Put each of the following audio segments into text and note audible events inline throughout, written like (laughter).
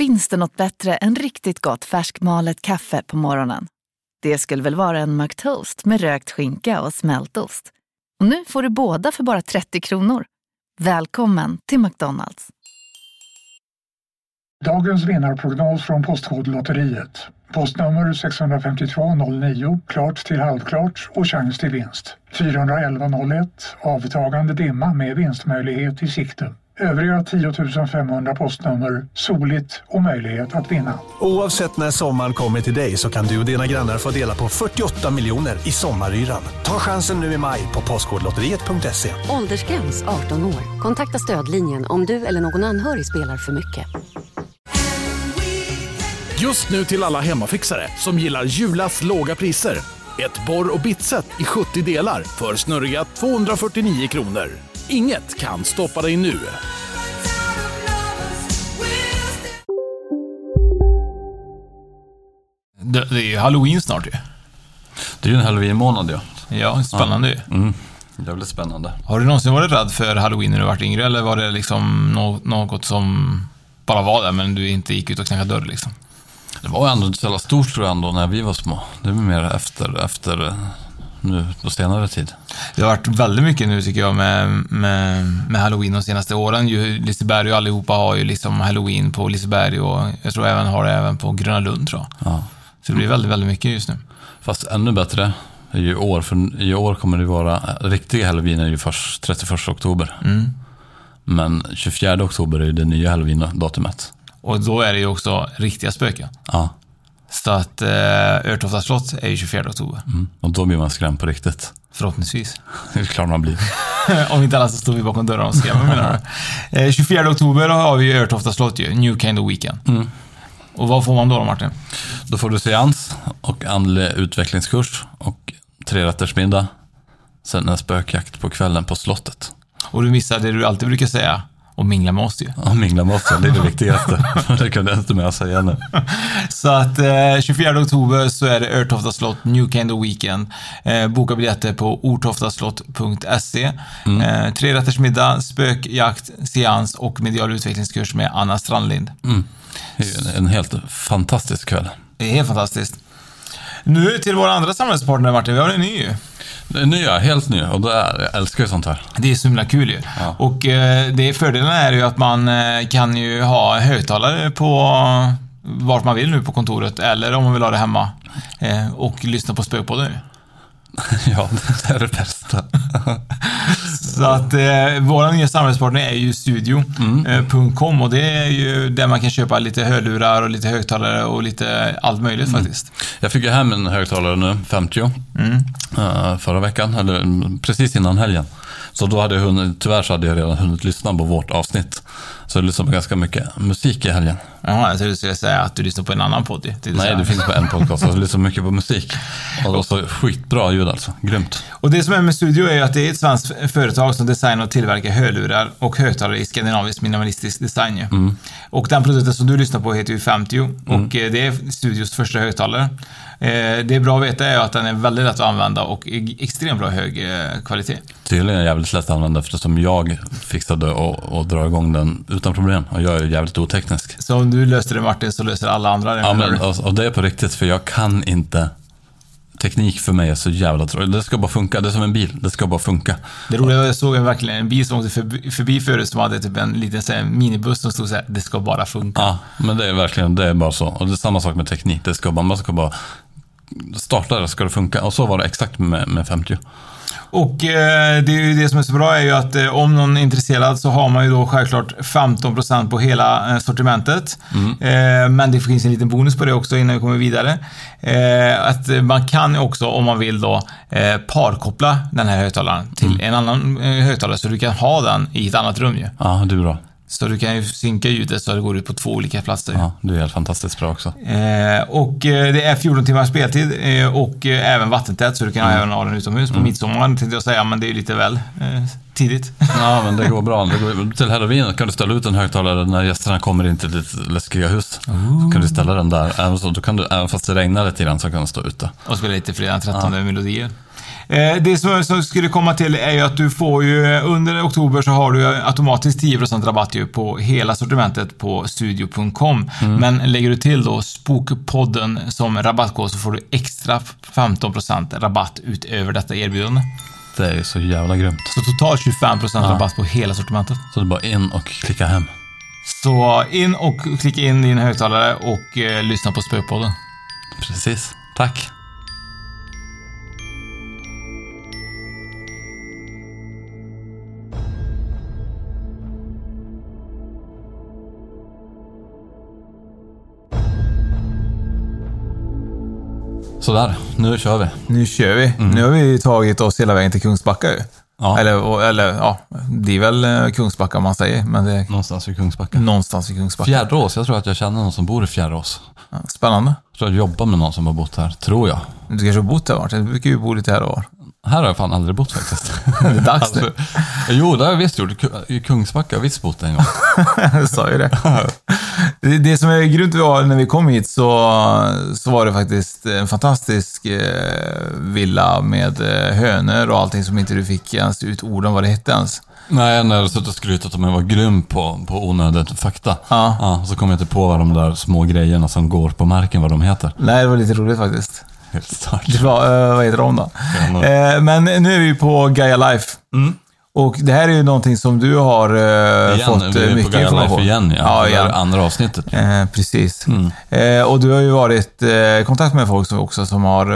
Finns det något bättre än riktigt gott färskmalet kaffe på morgonen? Det skulle väl vara en McToast med rökt skinka och smältost. Och nu får du båda för bara 30 kronor. Välkommen till McDonalds. Dagens vinnarprognos från Postkodlotteriet. Postnummer 65209, klart till halvklart och chans till vinst. 41101, avtagande dimma med vinstmöjlighet i sikte. Övriga 10 500 postnummer soligt och möjlighet att vinna. Oavsett när sommaren kommer till dig så kan du och dina grannar få dela på 48 miljoner i sommaryran. Ta chansen nu i maj på Postkodlotteriet.se. Åldersgräns 18 år. Kontakta stödlinjen om du eller någon anhörig spelar för mycket. Just nu till alla hemmafixare som gillar Julas låga priser. Ett borr och bitset i 70 delar för snurriga 249 kronor. Inget kan stoppa dig nu. Det, det är ju halloween snart ju. Det är ju en halloween-månad ja. Ja, spännande ju. Mm. Jävligt spännande. Har du någonsin varit rädd för halloween när du varit yngre eller var det liksom nå- något som bara var där men du inte gick ut och knackade dörr liksom? Det var ju ändå inte så jävla stort tror jag ändå när vi var små. Det är mer efter, efter nu på senare tid. Det har varit väldigt mycket nu tycker jag med, med, med halloween de senaste åren. Ju, Liseberg och allihopa har ju liksom halloween på Liseberg och jag tror även har det även på Gröna Lund tror jag. Ja. Så det blir väldigt, väldigt mycket just nu. Fast ännu bättre är ju år, för i år kommer det vara, riktiga halloween är ju först 31 oktober. Mm. Men 24 oktober är ju det nya halloween-datumet. Och då är det ju också riktiga spöken. Ja. Så att eh, Örtofta slott är ju 24 oktober. Mm. Och då blir man skrämd på riktigt. Förhoppningsvis. (laughs) Det är klart man blir. (laughs) Om inte annat så står vi bakom dörren och skrämmer menar du? Eh, 24 oktober har vi Örtofta slott ju, New Kind of Weekend. Mm. Och vad får man då, Martin? Då får du seans och andlig utvecklingskurs och trerättersmiddag. Sen en spökjakt på kvällen på slottet. Och du missar det du alltid brukar säga, och mingla med oss ju. Och mingla med oss, det är det viktigaste. (laughs) det kunde jag inte med att säga nu. Så att eh, 24 oktober så är det Örtofta slott New Kind of Weekend. Eh, boka biljetter på ortoftaslott.se. Mm. Eh, tre rätters middag, spökjakt, seans och medial utvecklingskurs med Anna Strandlind. Det är ju en- en helt fantastisk kväll. Det är helt fantastiskt. Nu till våra andra samarbetspartner Martin, vi har en ny nya, helt ny. Och det är, jag älskar ju sånt här. Det är så himla kul ju. Ja. Och eh, det, fördelen är ju att man eh, kan ju ha högtalare på vart man vill nu på kontoret eller om man vill ha det hemma. Eh, och lyssna på Spökpodden ju. (laughs) Ja, det är det bästa. (laughs) Så att eh, våra nya samarbetspartner är ju studio.com och det är ju där man kan köpa lite hörlurar och lite högtalare och lite allt möjligt faktiskt. Jag fick ju hem en högtalare nu, 50, Mm. eh, förra veckan, eller mm, precis innan helgen. Så då hade jag hunnit, tyvärr så hade jag redan hunnit lyssna på vårt avsnitt. Så jag lyssnade på ganska mycket musik i helgen. Jaha, jag trodde du skulle säga att du lyssnar på en annan podd. Nej, det finns på en podcast, jag lyssnar mycket på musik. (laughs) Och så skitbra ljud alltså, grymt. Och det som är med Studio är ju att det är ett svenskt företag som designar och tillverkar hörlurar och högtalare i skandinavisk minimalistisk design. ju. Och den produkten som du lyssnar på heter ju 50 och eh, det är Studios första högtalare. Eh, Det är bra att veta är att den är väldigt lätt att använda och extremt bra hög eh, kvalitet. Tydligen jävligt lätt att använda eftersom jag fixade och, och dra igång den utan problem. Och jag är jävligt oteknisk. Så om du löser det Martin så löser alla andra det. Ja, men och, och det är på riktigt, för jag kan inte... Teknik för mig är så jävla tråkigt. Det ska bara funka. Det är som en bil. Det ska bara funka. Det roliga var jag såg verkligen en bil som åkte förbi, förbi förut som hade typ en liten så här, minibuss som stod så här, det ska bara funka. Ja, men det är verkligen, det är bara så. Och det är samma sak med teknik. Det ska bara, man ska bara starta det, ska det funka. Och så var det exakt med, med 50. Och eh, det är ju det som är så bra är ju att eh, om någon är intresserad så har man ju då självklart 15% på hela eh, sortimentet. Eh, men det finns en liten bonus på det också innan vi kommer vidare. Eh, att man kan också, om man vill då, eh, parkoppla den här högtalaren till en annan högtalare så du kan ha den i ett annat rum ju. Ja, det är bra. Så du kan ju synka ljudet så det går ut på två olika platser. Ja, det är helt fantastiskt bra också. Eh, och eh, det är 14 timmars speltid eh, och eh, även vattentät så du kan även ha den utomhus. På midsommar tänkte jag säga, men det är ju lite väl eh, tidigt. (laughs) Ja, men det går bra. Det går, till halloween kan du ställa ut en högtalare när gästerna kommer in till ditt läskiga hus. Så kan du ställa den där. Även, så, då kan du, även fast det regnar lite grann så kan den stå ute. och spela lite fredag den 13 melodier. Eh, det som, som skulle komma till är ju att du får ju under oktober så har du automatiskt 10% rabatt ju på hela sortimentet på studio.com. Men lägger du till då Spokpodden som rabattkod så får du extra 15% rabatt utöver detta erbjudande. Det är ju så jävla grymt. Så totalt 25% rabatt på hela sortimentet. Så det är bara in och klicka hem. Så in och klicka in din högtalare och eh, lyssna på Spökpodden. Precis. Tack. Sådär, nu kör vi. Nu kör vi. Nu har vi tagit oss hela vägen till Kungsbacka ju. Ja. Eller, eller ja, det är väl eh, Kungsbacka man säger, men det Någonstans i Kungsbacka. någonstans i Kungsbacka. Fjärrås, jag tror att jag känner någon som bor i Fjärrås. Ja, Spännande. Jag tror jag jobbar med någon som har bott här, tror jag. Du kanske har bott där vart? Du brukar ju bo lite här och var. Här har jag fan aldrig bott faktiskt. (laughs) Det är dags nu. Alltså, jo, det har jag visst gjort. I Kungsbacka har jag visst bott en gång. Jag (laughs) sa ju det. det. Det som är grymt var när vi kom hit så, så var det faktiskt en fantastisk eh, villa med eh, hönor och allting som inte du fick ens ut orden vad det hette ens. Nej, när jag suttit och skrytit om jag var grym på, på onödigt fakta. Ja. så kom jag inte på vad de där små grejerna som går på marken, vad de heter. Nej, det var lite roligt faktiskt. Det var, eh, vad heter de då? Ja, Eh, men nu är vi på Gaia Life. Och det här är ju någonting som du har eh, Igen, fått vi eh, är på mycket Gaia information. Life igen, ja. ja det igen. är andra avsnittet. Eh, precis. Mm. Eh, och du har ju varit eh, i kontakt med folk som också som, har,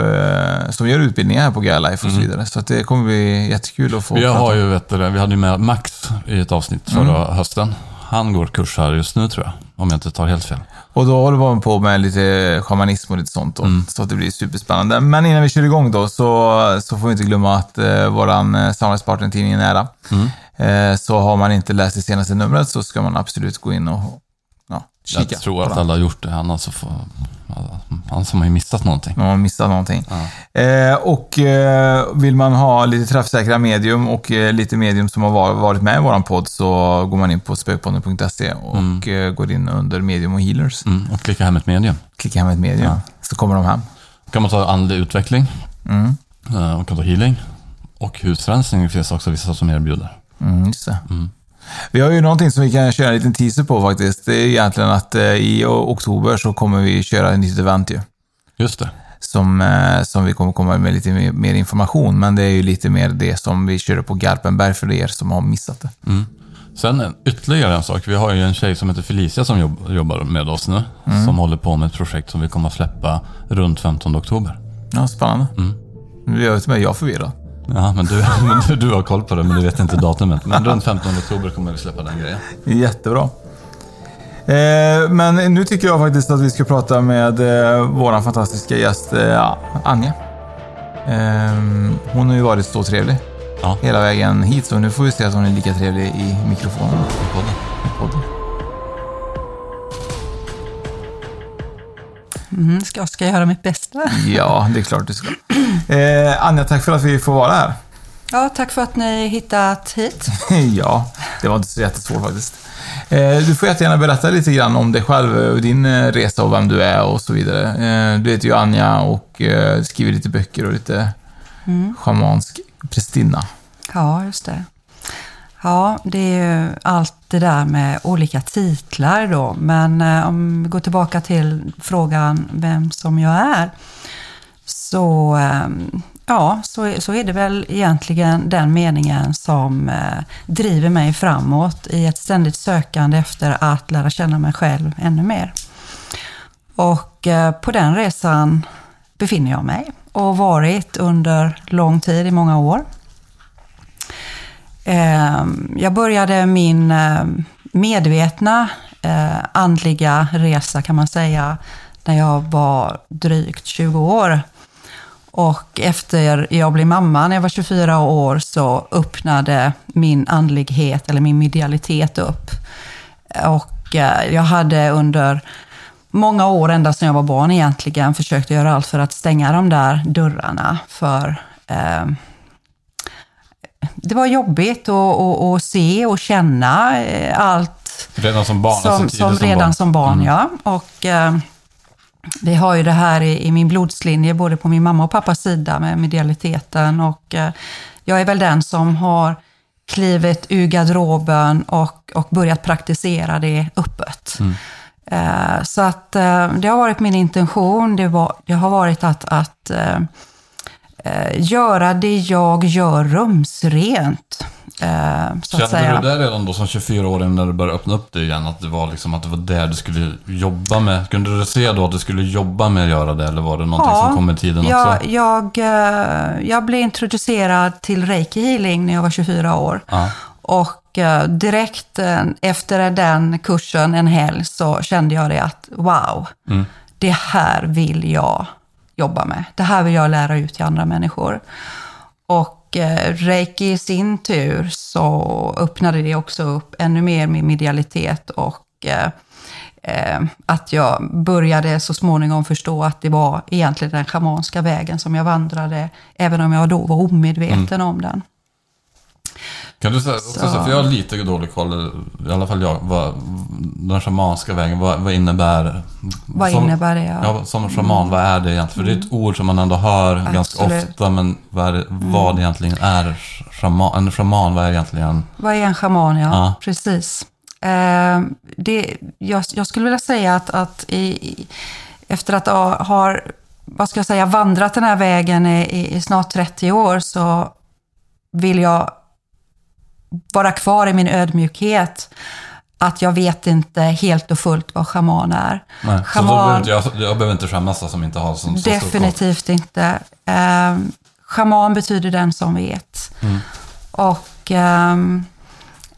eh, som gör utbildningar här på Gaia Life och så vidare. Så det kommer bli jättekul att få Mm. har ju, vet du, vi hade ju med Max i ett avsnitt förra hösten. Han går kurs här just nu tror jag, om jag inte tar helt fel. Och då håller man på med lite shamanism och lite sånt. Då, Mm. Så att det blir superspännande. Men innan vi kör igång då så, så får vi inte glömma att eh, våran eh, samarbetspartner tidningen Nära. Mm. Eh, så har man inte läst det senaste numret så ska man absolut gå in och kika. Jag tror att alla har gjort det, annars så får, annars har man ju missat någonting. Man missat någonting. Eh, och eh, vill man ha lite träffsäkra medium och eh, lite medium som har var- varit med i våran podd så går man in på spökpodden.se och eh, går in under medium och healers. Mm, och klicka hem ett medium. Klicka hem ett medium så kommer de hem. kan man ta andlig utveckling, Mm. eh, man kan ta healing och husrensning finns också vissa som erbjuder. Mm, just det. Vi har ju någonting som vi kan köra en liten teaser på faktiskt. Det är egentligen att eh, i oktober så kommer vi köra ett nytt event ju. Just det. Som, eh, som vi kommer komma med lite mer, mer information. Men det är ju lite mer det som vi körde på Garpenberg för er som har missat det. Sen en- ytterligare en sak. Vi har ju en tjej som heter Felicia som jobb, jobbar med oss nu. Som håller på med ett projekt som vi kommer att släppa runt 15 oktober. Ja, spännande. Är jag till och med jag förvirrad. Ja, men du, (laughs) men du, du har koll på det, men du vet inte datumet. Men runt 15 oktober kommer vi släppa den grejen. Jättebra. Eh, men nu tycker jag faktiskt att vi ska prata med eh, vår fantastiska gäst eh, Anja. Eh, hon har ju varit så trevlig Ja. hela vägen hit, så nu får vi se att hon är lika trevlig i mikrofonen. i podden. i podden. Mm, ska, ska jag göra mitt bästa? Ja, det är klart du ska. (clears throat) Eh, Anja, tack för att vi får vara här. Ja, tack för att ni hittat hit. (laughs) ja, det var inte så jättesvårt faktiskt. Eh, du får jättegärna berätta lite grann om dig själv, och din eh, resa och vem du är och så vidare. Eh, du heter ju Anja och eh, skriver lite böcker och lite schamansk prästinna. Ja, just det. Ja, det är ju allt det där med olika titlar då. Men eh, om vi går tillbaka till frågan vem som jag är. Så, eh, ja, så, är- så är det väl egentligen den meningen som eh, driver mig framåt i ett ständigt sökande efter att lära känna mig själv ännu mer. Och på den resan befinner jag mig och varit under lång tid, i många år. Ehm, jag började min ehm, medvetna eh, andliga resa kan man säga när jag var drygt 20 år. Och efter jag blev mamma när jag var 24 år så öppnade min andlighet eller min medialitet upp. Och eh, jag hade under många år, ända sedan jag var barn egentligen, försökt göra allt för att stänga de där dörrarna för eh, det var jobbigt att, se och känna eh, allt Redan som barn? som, alltså tidigt som redan barn. som barn, ja. Och eh, vi har ju det här i, i, min blodslinje, både på min mamma och pappas sida med medialiteten. Och eh, jag är väl den som har klivit ur garderoben och, och börjat praktisera det öppet. Mm. Eh, så att eh, det har varit min intention, det, var, det har varit att, att eh, göra det jag gör rumsrent. Eh, så Kände säga. du det redan då som 24-åring när du började öppna upp det igen? Att det var liksom att det var det du skulle jobba med? Kunde du se då att du skulle jobba med att göra det? Eller var det någonting ja, som kom med tiden jag, också? Jag, eh, jag blev introducerad till reiki healing när jag var 24 år. Ja. Och eh, direkt eh, efter den kursen, en helg, så kände jag det att wow, mm. det här vill jag jobba med. Det här vill jag lära ut till andra människor. Och Eh, reiki i sin tur så öppnade det också upp ännu mer min medialitet och eh, eh, att jag började så småningom förstå att det var egentligen den schamanska vägen som jag vandrade, även om jag då var omedveten mm. om den. Kan du säga, också, så. för jag har lite dålig koll, i alla fall jag, vad, den shamanska vägen, vad, vad innebär... Vad som, innebär det? Ja. ja som shaman, mm. vad är det egentligen? För det är ett ord som man ändå hör Absolut. ganska ofta, men vad, är, vad mm. egentligen är shaman? En shaman, vad är egentligen... Vad är en shaman, ja. ja. Precis. Eh, det, jag, jag, skulle vilja säga att, att i, efter att ha vad ska jag säga, vandrat den här vägen i, i snart 30 år så vill jag vara kvar i min ödmjukhet. Att jag vet inte helt och fullt vad schaman är. Nej, schaman, så jag, jag behöver inte skämmas som inte har som så Definitivt inte. Eh, schaman betyder den som vet. Mm. Och eh,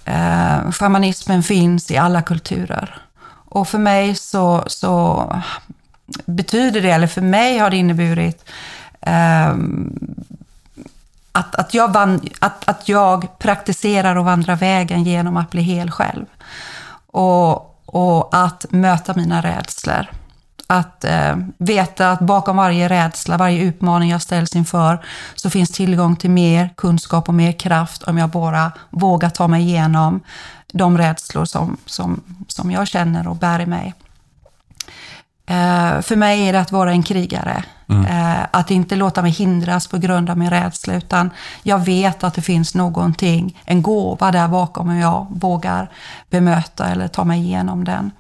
eh, shamanismen finns i alla kulturer. Och för mig så, så betyder det, eller för mig har det inneburit eh, att, att, jag van, att, att jag praktiserar och vandrar vägen genom att bli hel själv. Och, och att möta mina rädslor. Att eh, veta att bakom varje rädsla, varje utmaning jag ställs inför, så finns tillgång till mer kunskap och mer kraft om jag bara vågar ta mig igenom de rädslor som, som, som jag känner och bär i mig. Eh, för mig är det att vara en krigare. Mm. Att inte låta mig hindras på grund av min rädsla, utan jag vet att det finns någonting, en gåva där bakom om jag vågar bemöta eller ta mig igenom den.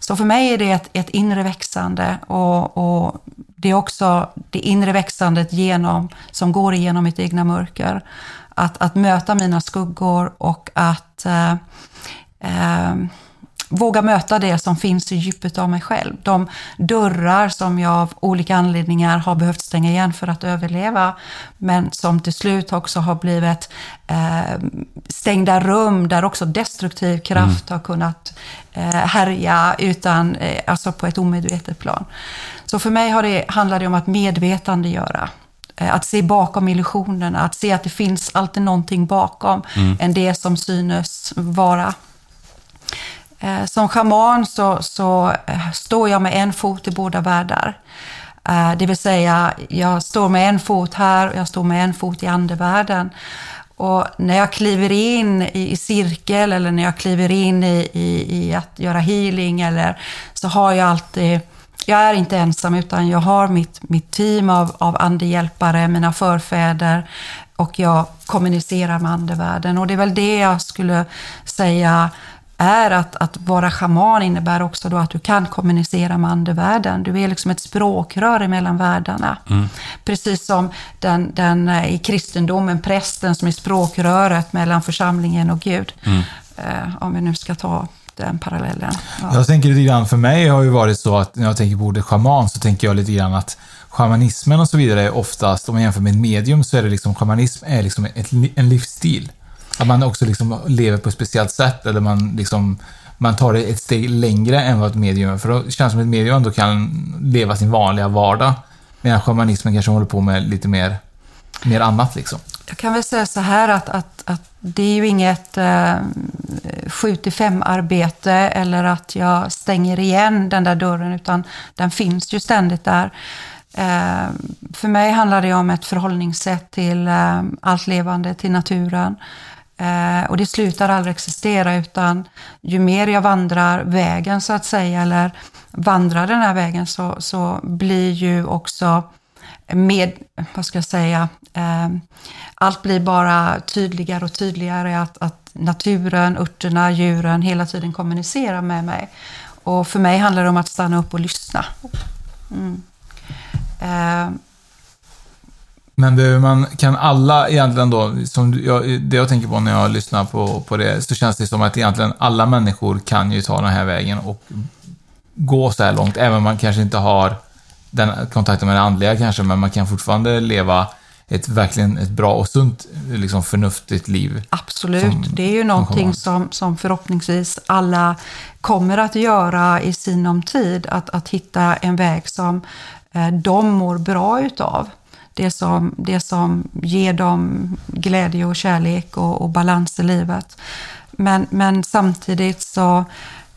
Så för mig är det ett, ett inre växande och, och, det är också det inre växandet genom, som går igenom mitt egna mörker. Att, att möta mina skuggor och att eh, eh, våga möta det som finns i djupet av mig själv. De dörrar som jag av olika anledningar har behövt stänga igen för att överleva, men som till slut också har blivit eh, stängda rum där också destruktiv kraft mm. har kunnat eh, härja utan, eh, alltså på ett omedvetet plan. Så för mig har det, handlar det om att medvetandegöra eh, att se bakom illusionerna, att se att det finns alltid någonting bakom mm. än det som synes vara. Eh, som schaman så, så eh, står jag med en fot i båda världar. Eh, det vill säga, jag står med en fot här och jag står med en fot i andevärlden. Och när jag kliver in i, i cirkel eller när jag kliver in i, i, i, att göra healing eller så har jag alltid jag är inte ensam utan jag har mitt, mitt team av, av andehjälpare, mina förfäder och jag kommunicerar med andevärlden. Och det är väl det jag skulle säga är att, att vara schaman innebär också då att du kan kommunicera med andevärlden. Du är liksom ett språkrör mellan världarna. Mm. Precis som den, den, eh, i kristendomen, prästen som är språkröret mellan församlingen och Gud. Mm. Eh, om vi nu ska ta den parallellen. Ja. Jag tänker lite grann, för mig har ju varit så att när jag tänker på ordet schaman så tänker jag lite grann att schamanismen och så vidare är oftast, om man jämför med ett medium, så är det liksom, schamanism är liksom ett, en livsstil. Att man också liksom lever på ett speciellt sätt eller man liksom man tar det ett steg längre än vad ett medium För då känns det som att ett medium ändå kan leva sin vanliga vardag. Medan shamanismen kanske håller på med lite mer, mer annat liksom. Jag kan väl säga så här att, att, att det är ju inget eh, 7 5 arbete eller att jag stänger igen den där dörren, utan den finns ju ständigt där. Eh, för mig handlar det om ett förhållningssätt till eh, allt levande, till naturen. Eh, och det slutar aldrig existera utan ju mer jag vandrar vägen så att säga, eller vandrar den här vägen så, så blir ju också med, vad ska jag säga, eh, allt blir bara tydligare och tydligare att, att naturen, örterna, djuren hela tiden kommunicerar med mig. Och för mig handlar det om att stanna upp och lyssna. Mm. Eh, men det, man kan alla egentligen då, som jag, det jag tänker på när jag lyssnar på, på det, så känns det som att egentligen alla människor kan ju ta den här vägen och gå så här långt, även om man kanske inte har den kontakten med det andliga kanske, men man kan fortfarande leva ett verkligen ett bra och sunt, liksom förnuftigt liv. Absolut, som, det är ju någonting som, som förhoppningsvis alla kommer att göra i sinom tid, att, att hitta en väg som eh, de mår bra utav det som, det som ger dem glädje och kärlek och, och balans i livet. Men, men samtidigt så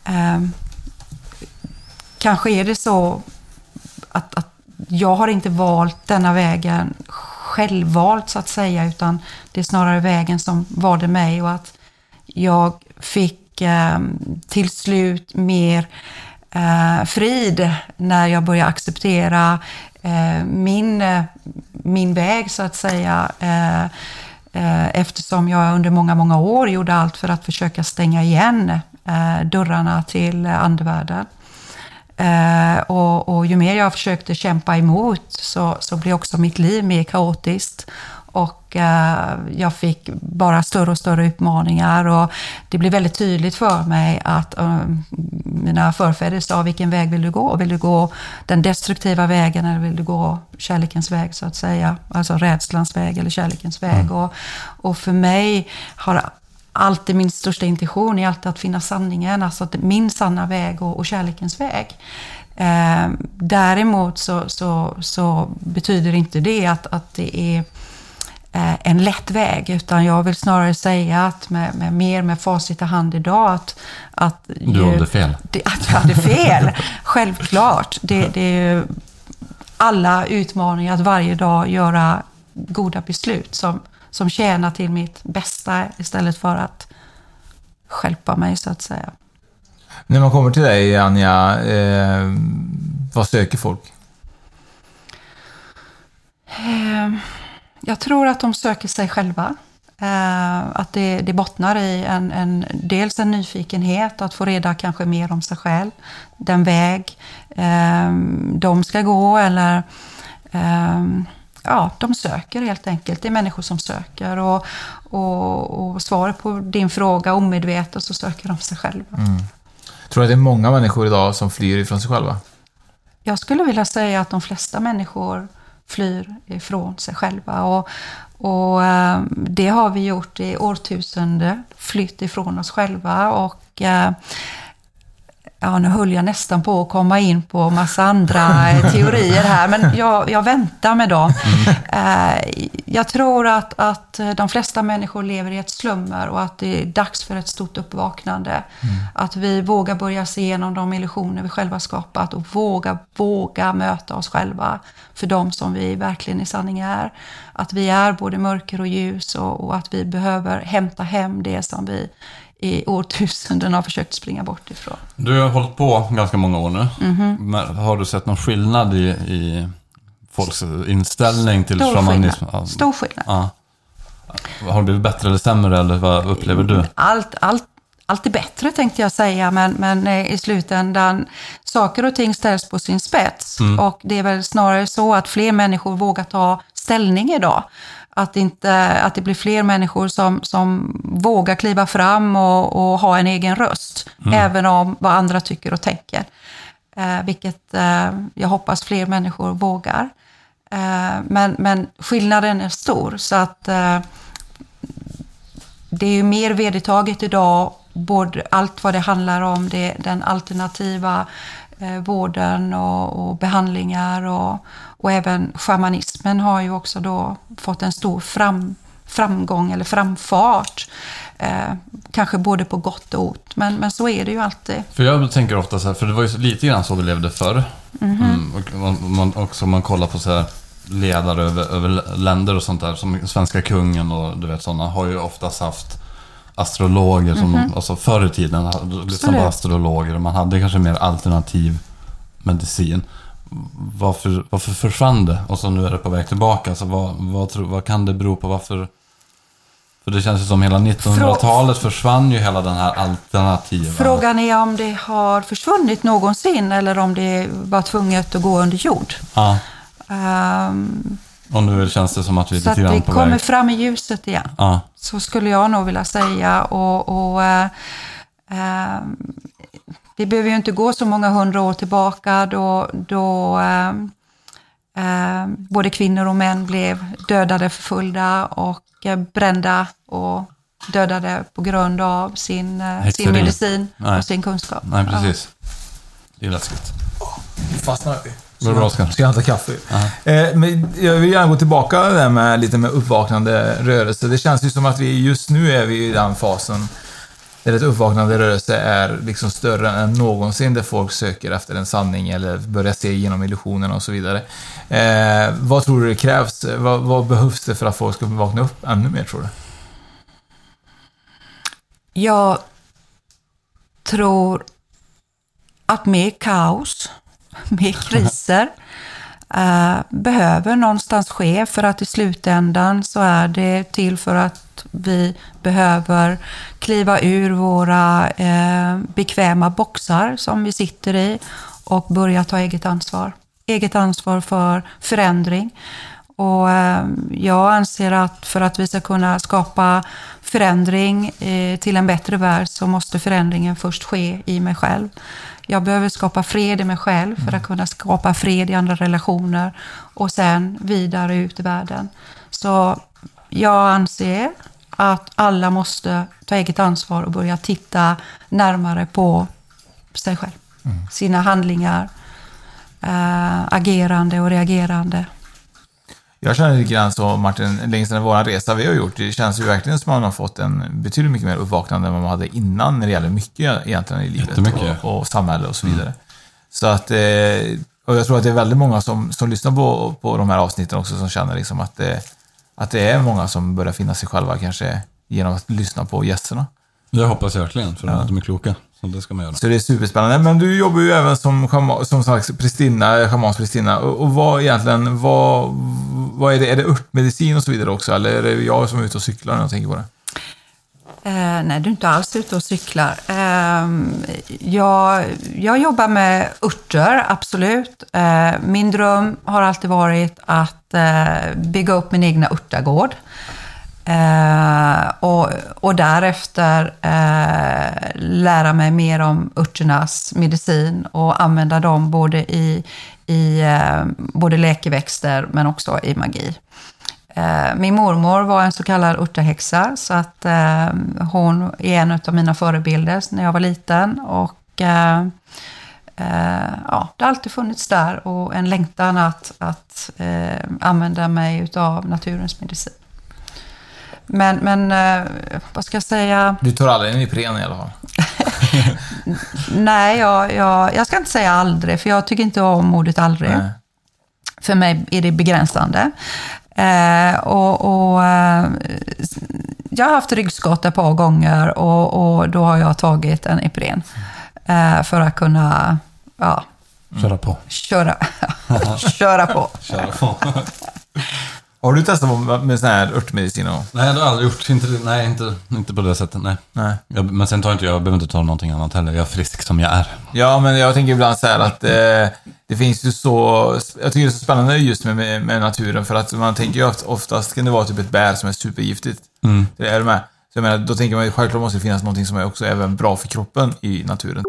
eh, kanske är det så att, att jag har inte valt denna vägen självvalt så att säga, utan det är snarare vägen som valde mig och att jag fick eh, till slut mer eh, frid när jag började acceptera Eh, min, eh, min väg så att säga. Eh, eftersom jag under många, många år gjorde allt för att försöka stänga igen dörrarna till andevärlden. och, och ju mer jag försökte kämpa emot så, så blev också mitt liv mer kaotiskt. Och eh, jag fick bara större och större utmaningar och det blev väldigt tydligt för mig att eh, mina förfäder sa vilken väg vill du gå? Vill du gå den destruktiva vägen eller vill du gå kärlekens väg så att säga? Alltså rädslans väg eller kärlekens väg. Mm. Och, och för mig har alltid min största intention är alltid att finna sanningen, alltså min sanna väg och, och kärlekens väg. Eh, däremot så, så, så, betyder inte det att, att det är en lätt väg, utan jag vill snarare säga att med, med mer med facit i hand idag att... att du ju, hade fel. Det, att jag hade fel, (laughs) självklart. Det, det är ju alla utmaningar att varje dag göra goda beslut som, som tjänar till mitt bästa istället för att skälpa mig så att säga. När man kommer till dig, Anja, eh, vad söker folk? Eh, jag tror att de söker sig själva. Eh, att det, det bottnar i en, en, dels en nyfikenhet att få reda kanske mer om sig själv, den väg eh, de ska gå eller eh, ja, de söker helt enkelt. Det är människor som söker och, och, och svaret på din fråga omedvetet så söker de sig själva. Mm. Tror du att det är många människor idag som flyr ifrån sig själva? Jag skulle vilja säga att de flesta människor flyr ifrån sig själva. Och, och eh, det har vi gjort i årtusende, flytt ifrån oss själva. Och eh, Ja, nu höll jag nästan på att komma in på massa andra eh, teorier här, men jag, jag väntar med dem. Mm. Jag tror att, att de flesta människor lever i ett slummer och att det är dags för ett stort uppvaknande. Mm. Att vi vågar börja se igenom de illusioner vi själva skapat och våga, våga möta oss själva för de som vi verkligen i sanning är. Att vi är både mörker och ljus och, och att vi behöver hämta hem det som vi i årtusenden har försökt springa bort ifrån. Du har hållit på ganska många år nu. Mm -hmm. Har du sett någon skillnad i, i folks inställning till Stor shamanism? Skillnad. Stor skillnad. Ja. Har det blivit bättre eller sämre eller vad upplever du? Allt, allt, allt är bättre tänkte jag säga, men, men eh, i slutändan, saker och ting ställs på sin spets. Mm. Och det är väl snarare så att fler människor vågar ta ställning idag. Att, inte, att det blir fler människor som, som vågar kliva fram och, och ha en egen röst, mm. även om vad andra tycker och tänker. Eh, vilket eh, jag hoppas fler människor vågar. Eh, men, men skillnaden är stor, så att eh, det är ju mer vedertaget idag, både allt vad det handlar om, det, den alternativa eh, vården och, och behandlingar och, och även shamanismen har ju också då fått en stor fram, framgång eller framfart. Eh, kanske både på gott och ont, men, men så är det ju alltid. För jag tänker ofta så här, för det var ju lite grann så vi levde förr. Mm -hmm. mm, och man, man, också man kollar på så här ledare över, över länder och sånt där, som svenska kungen och du vet sådana, har ju oftast haft astrologer som mm -hmm. alltså förr i tiden på astrologer och man hade kanske mer alternativ medicin. Varför, varför försvann det? Och så nu är det på väg tillbaka. Alltså vad, vad, vad kan det bero på? Varför? För det känns ju som hela 1900-talet försvann ju hela den här alternativa... Frågan är om det har försvunnit någonsin eller om det var tvunget att gå under jord. Ja. Um, och nu känns det som att vi är lite grann på väg... Så att det kommer fram i ljuset igen. Ja. Så skulle jag nog vilja säga. Och, och uh, uh, vi behöver ju inte gå så många hundra år tillbaka då, då uh, både kvinnor och män blev dödade, förföljda och brända och dödade på grund av sin, sin medicin Nej. och sin kunskap. Nej, precis. Ja. Det är läskigt. Nu fastnar vi. Ska, bra, ska jag hämta kaffe? Eh, men jag vill gärna gå tillbaka där med lite med uppvaknande rörelse. Det känns ju som att vi just nu är vi i den fasen där ett uppvaknande rörelse är liksom större än någonsin, där folk söker efter en sanning eller börjar se genom illusionerna och så vidare. Eh, vad tror du det krävs? Vad, vad, behövs det för att folk ska vakna upp ännu mer, tror du? Jag tror att mer kaos mer kriser eh, behöver någonstans ske för att i slutändan så är det till för att vi behöver kliva ur våra eh, bekväma boxar som vi sitter i och börja ta eget ansvar. Eget ansvar för förändring. Och eh, jag anser att för att vi ska kunna skapa förändring eh, till en bättre värld så måste förändringen först ske i mig själv. Jag behöver skapa fred i mig själv för att mm. kunna skapa fred i andra relationer och sen vidare ut i världen. Så jag anser att alla måste ta eget ansvar och börja titta närmare på sig själv. Mm. Sina handlingar, äh, agerande och reagerande. Jag känner lite grann så, Martin, längs den vår resa vi har gjort, det känns ju verkligen som att man har fått en betydligt mycket mer uppvaknande än vad man hade innan när det gäller mycket egentligen i livet och, och, samhälle och så vidare. Mm. Så att, eh, och jag tror att det är väldigt många som, som lyssnar på, på de här avsnitten också som känner liksom att, det, att det är många som börjar finna sig själva kanske genom att lyssna på gästerna. Det hoppas jag verkligen, för ja. de är kloka. Så det ska man göra. Så det är superspännande. Men du jobbar ju även som, som sagt Pristina, schamansk Pristina. Och, och vad egentligen, vad, vad är det? Är det örtmedicin och så vidare också? Eller är det jag som är ute och cyklar när jag tänker på det? Eh, nej, du är inte alls ute och cyklar. Eh, jag, jag jobbar med örter, absolut. Eh, min dröm har alltid varit att eh, bygga upp min egna örtagård. Eh, och, och därefter eh, lära mig mer om örternas medicin och använda dem både i, i eh, både läkeväxter men också i magi. Eh, min mormor var en så kallad örtahäxa så att eh, hon är en av mina förebilder när jag var liten. Och eh, eh, ja, det har alltid funnits där och en längtan att, att eh, använda mig av naturens medicin. Men, men eh, vad ska jag säga? Du tar aldrig en Ipren i alla fall? (laughs) Nej, jag, jag, jag, ska inte säga aldrig, för jag tycker inte om ordet aldrig. Nej. För mig är det begränsande. Eh, och, och eh, jag har haft ryggskott ett par gånger och, och då har jag tagit en Ipren. Eh, för att kunna ja, Köra på. Köra, (laughs) köra på. köra på. (laughs) Har du testat med sån här örtmedicin? Och... Nej, det har jag aldrig gjort. Inte, nej, inte, inte på det sättet. Nej. nej. Jag, men sen tar inte jag, jag behöver inte ta någonting annat heller. Jag är frisk som jag är. Ja, men jag tänker ibland så här att eh, det finns ju så... Jag tycker det är så spännande just med, med, med naturen för att man tänker ju oftast kan det vara typ ett bär som är supergiftigt. Mm. Det är det med. Så jag menar, då tänker man ju självklart måste det finnas någonting som är också även bra för kroppen i naturen.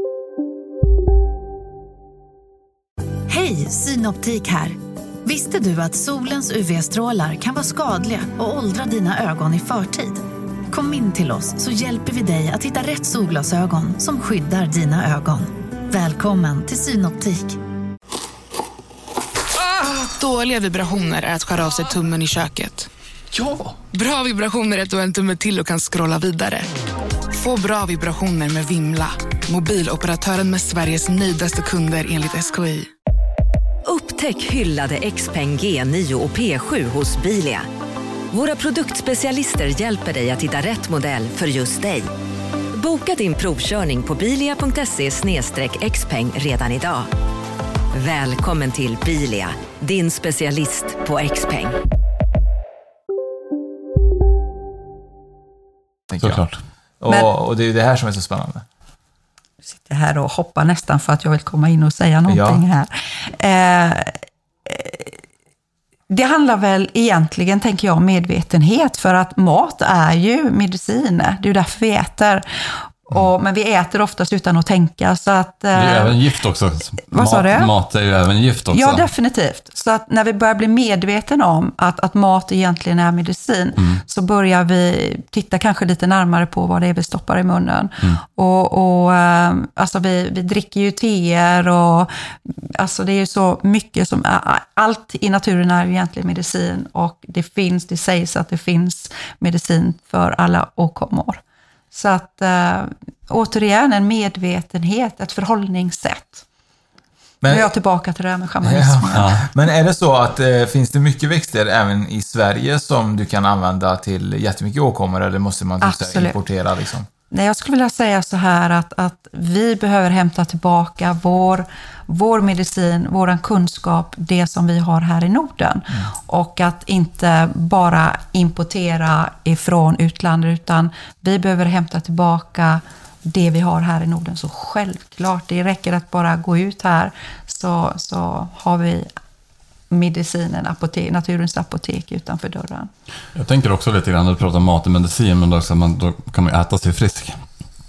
Hej, Synoptik här. Visste du att solens UV-strålar kan vara skadliga och åldra dina ögon i förtid? Kom in till oss så hjälper vi dig att hitta rätt solglasögon som skyddar dina ögon. Välkommen till Synoptik. Ah, dåliga vibrationer är att skära av sig tummen i köket. Ja! Bra vibrationer är att du har en tumme till och kan scrolla vidare. Få bra vibrationer med Vimla. Mobiloperatören med Sveriges nöjdaste kunder enligt SKI. Upptäck hyllade XPeng G9 och P7 hos Bilia. Våra produktspecialister hjälper dig att hitta rätt modell för just dig. Boka din provkörning på bilia.se xpeng redan idag. Välkommen till Bilia, din specialist på X-peng. Såklart. Och, Men- och det är det här som är så spännande. Sitter här och hoppar nästan för att jag vill komma in och säga någonting här. Eh, eh, det handlar väl egentligen, tänker jag, om medvetenhet. För att mat är ju medicin. Det är ju därför vi äter. Och, men vi äter oftast utan att tänka. Så att, Det är eh, även gift också. Vad sa mat, du? Mat är ju även gift också. Ja, definitivt. Så att när vi börjar bli medveten om att, att mat egentligen är medicin, Mm. så börjar vi titta kanske lite närmare på vad det är vi stoppar i munnen. Och, och eh, alltså vi, vi dricker ju teer och alltså det är ju så mycket som, allt i naturen är ju egentligen medicin och det finns, det sägs att det finns medicin för alla åkommor. Så att eh, återigen en medvetenhet, ett förhållningssätt. Men- nu är jag tillbaka till det här med shamanism. Ja. Ja. Men är det så att eh, finns det mycket växter även i Sverige som du kan använda till jättemycket åkommor eller måste man typ importera liksom? Nej, jag skulle vilja säga så här att, att vi behöver hämta tillbaka vår, vår medicin, vår kunskap, det som vi har här i Norden. Och att inte bara importera ifrån utlandet, utan vi behöver hämta tillbaka det vi har här i Norden. Så självklart, det räcker att bara gå ut här så, så har vi medicinen, apotek, naturens apotek utanför dörren. Jag tänker också lite grann, du pratar om mat och medicin, men då, också, man, då kan man ju äta sig frisk.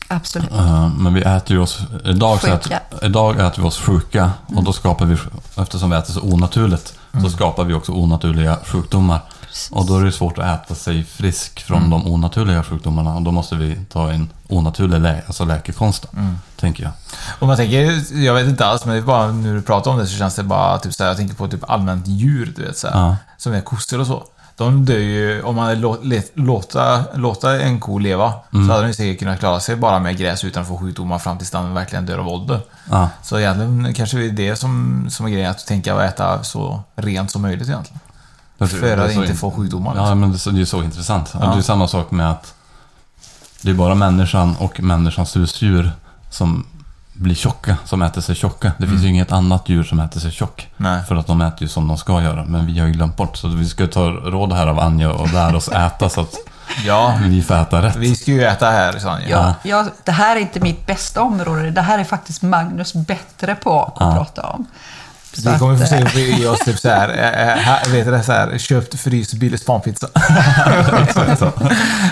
Absolut. Eh, Men vi äter ju oss, idag, så äter, idag äter vi oss sjuka och då skapar vi, eftersom vi äter så onaturligt, så skapar vi också onaturliga sjukdomar. Och då är det svårt att äta sig frisk från de onaturliga sjukdomarna och då måste vi ta en onaturlig lä, alltså läkekonst, tänker jag. Och man tänker, jag vet inte alls, men bara nu du pratar om det så känns det bara typ så här, jag tänker på typ allmänt djur, du vet så här, Ja. Som är kossor och så. De dör ju, om man lå, let, låta, låta en ko leva, så hade den säkert kunnat klara sig bara med gräs utan att få sjukdomar fram tills den verkligen dör av ålder. Ja. Så egentligen kanske det är det som, som är grejen, att tänka och äta så rent som möjligt egentligen. För att inte in- få sjukdomar. Ja, liksom. men det är det är så intressant. Ja. Det är samma sak med att det är bara människan och människans husdjur som blir tjocka, som äter sig tjocka. Det finns ju inget annat djur som äter sig tjock. Mm. Nej. För att de äter ju som de ska göra. Men vi har ju glömt bort. Så vi ska ta råd här av Anja och lära oss äta så att (laughs) Ja, vi får äta rätt. vi ska ju äta här, Sanja. Ja, ja, det här är inte mitt bästa område. Det här är faktiskt Magnus bättre på att Ja. prata om. Så Vi kommer att, få se eh, på i oss typ äh, här, vet du det, så här, köpt, fryst, billig spanpizza. (laughs)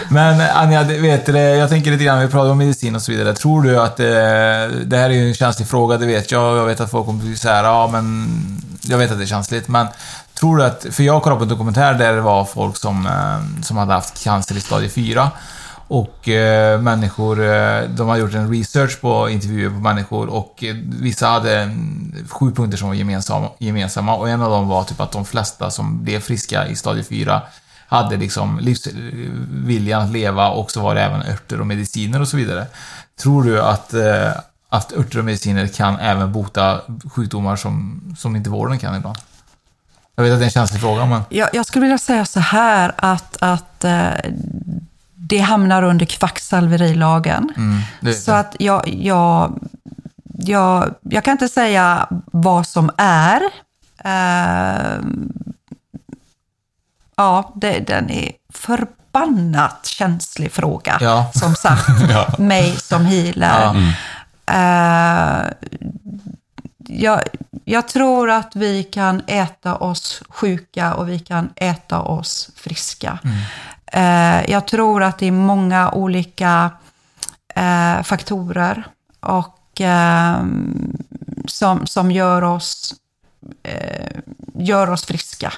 Men Anja, vet du, jag tänker lite grann, vi pratar om medicin och så vidare. Tror du att eh, det här är ju en känslig fråga, det vet jag. Jag vet att folk kommer bli så här, ja men... Jag vet att det är känsligt, men tror du att... För jag kollade på en dokumentär där det var folk som, eh, som hade haft cancer i stadie 4. Och eh, människor, eh, de har gjort en research på intervjuer på människor och eh, vissa hade mm, sju punkter som var gemensamma, gemensamma och en av dem var typ att de flesta som blev friska i stadie 4 hade liksom livsviljan att leva och så var det även örter och mediciner och så vidare. Tror du att, eh, att örter och mediciner kan även bota sjukdomar som, som inte vården kan ibland? Jag vet att det är en känslig fråga, men... jag, jag skulle vilja säga så här att, att eh, det hamnar under kvacksalverilagen. Mm, det, Så att jag, jag, jag, jag kan inte säga vad som är. Eh, ja, det, den är förbannat känslig fråga. Ja. Som sagt, (laughs) mig som healer. Eh, jag, jag tror att vi kan äta oss sjuka och vi kan äta oss friska. Eh, jag tror att det är många olika eh, faktorer och, eh, som, som gör oss, eh, gör oss friska.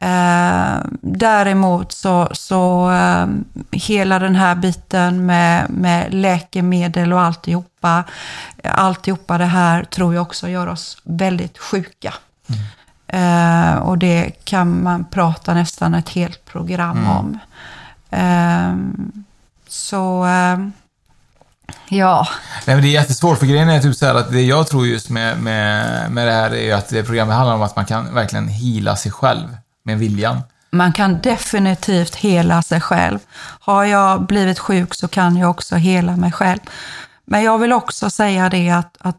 Eh, däremot så, så eh, hela den här biten med, med läkemedel och alltihopa, alltihopa det här tror jag också gör oss väldigt sjuka. Mm. Eh, och det kan man prata nästan ett helt program om. Eh, så eh, ja, Nej men det är jättesvårt, för grejen är typ så att det jag tror just med, med, med det här är att det programmet handlar om att man kan verkligen hila sig själv med viljan. man kan definitivt hela sig själv. Har jag blivit sjuk så kan jag också hela mig själv. Men jag vill också säga det att, att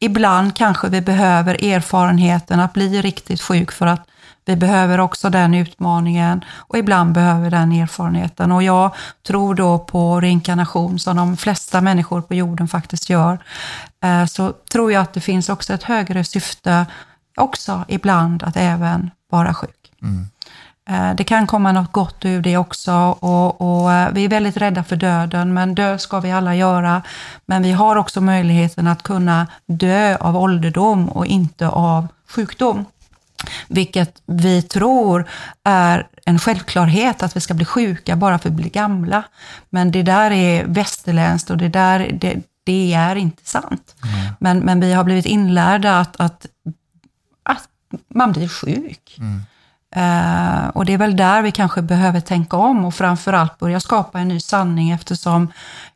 ibland kanske vi behöver erfarenheten att bli riktigt sjuk för att vi behöver också den utmaningen och ibland behöver vi den erfarenheten. Och jag tror då på reinkarnation som de flesta människor på jorden faktiskt gör. Eh, så tror jag att det finns också ett högre syfte också ibland att även vara sjuk. Mm. Eh, det kan komma något gott ur det också och, och, eh, vi är väldigt rädda för döden, men dö ska vi alla göra. Men vi har också möjligheten att kunna dö av ålderdom och inte av sjukdom. Vilket vi tror är en självklarhet att vi ska bli sjuka bara för att bli gamla. Men det där är västerländskt och det där det, det är inte sant. Mm. Men, men vi har blivit inlärda att, att, att man blir sjuk. Mm. Uh, och det är väl där vi kanske behöver tänka om och framförallt börja skapa en ny sanning eftersom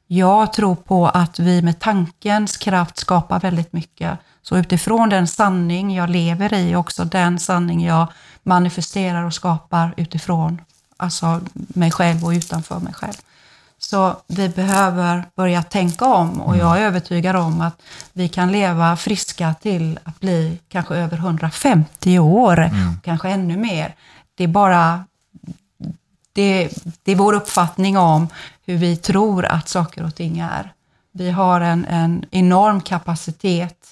jag tror på att vi med tankens kraft skapar väldigt mycket. Så utifrån den sanning jag lever i, också den sanning jag manifesterar och skapar utifrån alltså mig själv och utanför mig själv. Så vi behöver börja tänka om och jag är mm. övertygad om att vi kan leva friska till att bli kanske över 150 år, mm. kanske ännu mer. Det är bara det, det, är vår uppfattning om hur vi tror att saker och ting är. Vi har en, en enorm kapacitet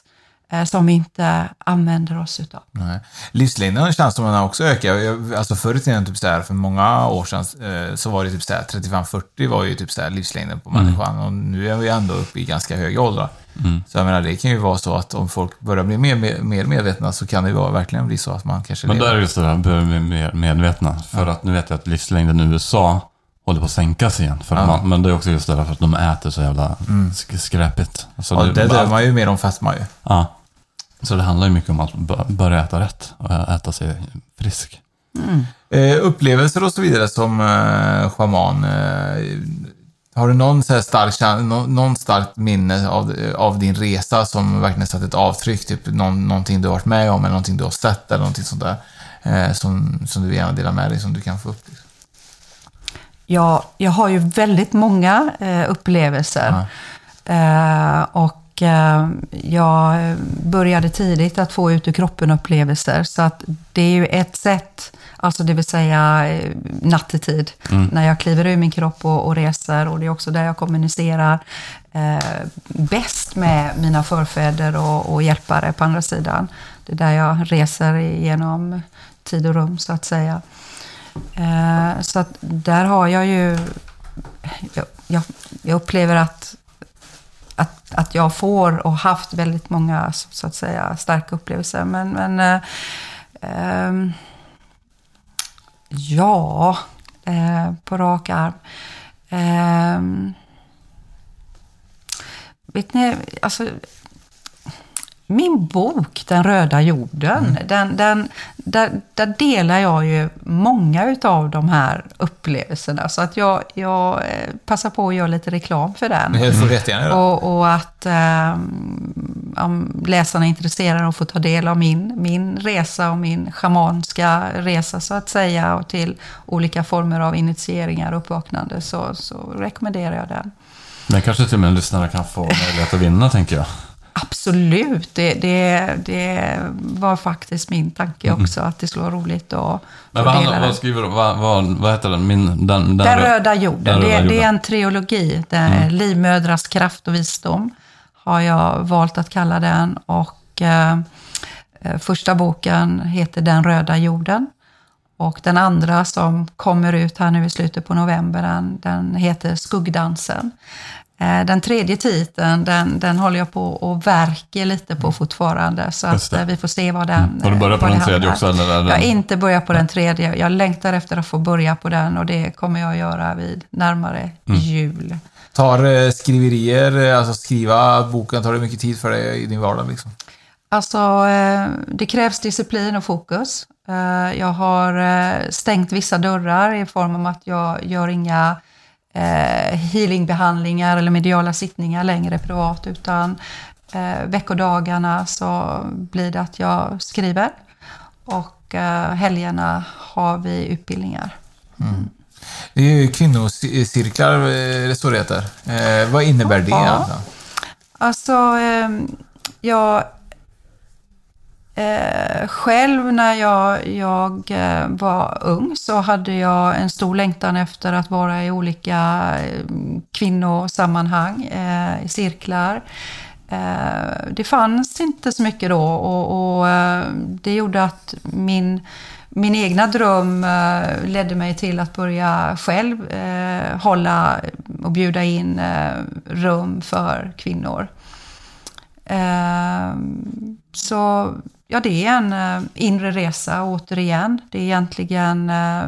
som vi inte använder oss utav. Nej. Livslängden känns som att den också ökar. Alltså förr i tiden, typ så här, för många år sedan, eh, så var det typ 35-40 var ju typ så här livslängden på mm. människan. Och nu är vi ändå uppe i ganska höga åldrar. Mm. Så jag menar, det kan ju vara så att om folk börjar bli mer, mer, medvetna så kan det ju verkligen bli så att man kanske... Men då är det just det där, börjar bli mer medvetna. För ja. att nu vet jag att livslängden i USA håller på att sänkas igen. För ja. man, men det är också just det där för att de äter så jävla mm. skräpigt. Alltså ja, det, dör man ju mer om fetma ju. Ja. Så det handlar ju mycket om att börja äta rätt och äta sig frisk. Mm. Eh, upplevelser och så vidare som eh, shaman. Eh, har du någon, så stark, någon, någon starkt minne av, av din resa som verkligen satt ett avtryck? Typ någon, någonting du har varit med om eller någonting du har sett eller någonting sånt där. Eh, som, som du gärna delar med dig, som du kan få upp? Liksom. Ja, jag har ju väldigt många eh, upplevelser. Ja. och Eh, jag började tidigt att få ut ur kroppen-upplevelser. Så att det är ju ett sätt, alltså det vill säga eh, nattetid, mm. när jag kliver ur min kropp och, och, reser. Och det är också där jag kommunicerar eh, bäst med mina förfäder och, och hjälpare på andra sidan. Det är där jag reser genom tid och rum, så att säga. Eh, så att där har jag ju... Jag, jag, jag upplever att att, att jag får och haft väldigt många så att säga starka upplevelser. Men, men eh, eh, ja, eh, på rak arm. Ehm, vet ni, alltså min bok Den röda jorden, mm. den, den, där, där, delar jag ju många av de här upplevelserna. Så att jag, jag eh, passar på att göra lite reklam för den. Det får jättegärna och, och att eh, om läsarna är intresserade och får ta del av min, min resa och min schamanska resa så att säga och till olika former av initieringar och uppvaknande så, så rekommenderar jag den. Men kanske till och med lyssnare kan få möjlighet att vinna tänker jag. Absolut, det, det, det, var faktiskt min tanke mm. också, att det skulle vara roligt att Men vad, handlar, vad skriver du? Vad, vad, vad heter den? Min, den, den, den röda jorden. Den röda det, det, är en trilogi. Det mm. Livmödras kraft och visdom, har jag valt att kalla den. Och eh, eh, första boken heter Den röda jorden. Och den andra som kommer ut här nu i slutet på november, den, den heter Skuggdansen. Eh, den tredje titeln, den, den håller jag på och verkar lite på fortfarande. Så att eh, vi får se vad den... Mm. Har du börjat på den tredje också? Eller Jag har inte börjat på den tredje. Jag längtar efter att få börja på den och det kommer jag att göra vid närmare mm. jul. Tar eh, skriverier, alltså skriva boken, tar det mycket tid för dig i din vardag? Liksom? Alltså, det krävs disciplin och fokus. Jag har stängt vissa dörrar i form av att jag gör inga eh, healingbehandlingar eller mediala sittningar längre privat, utan eh, veckodagarna så blir det att jag skriver. Och eh, helgerna har vi utbildningar. Mm. Det är ju kvinnocirklar eh, det står det heter. Eh, vad innebär det? Ja. Alltså? Alltså, eh, jag Eh, själv när jag, jag eh, var ung så hade jag en stor längtan efter att vara i olika eh, kvinnosammanhang, eh, i cirklar. Eh, det fanns inte så mycket då och, och eh, det gjorde att min min egna dröm ledde mig till att börja själv hålla och bjuda in rum för kvinnor. Så Ja, det är en eh, inre resa återigen. Det är egentligen eh,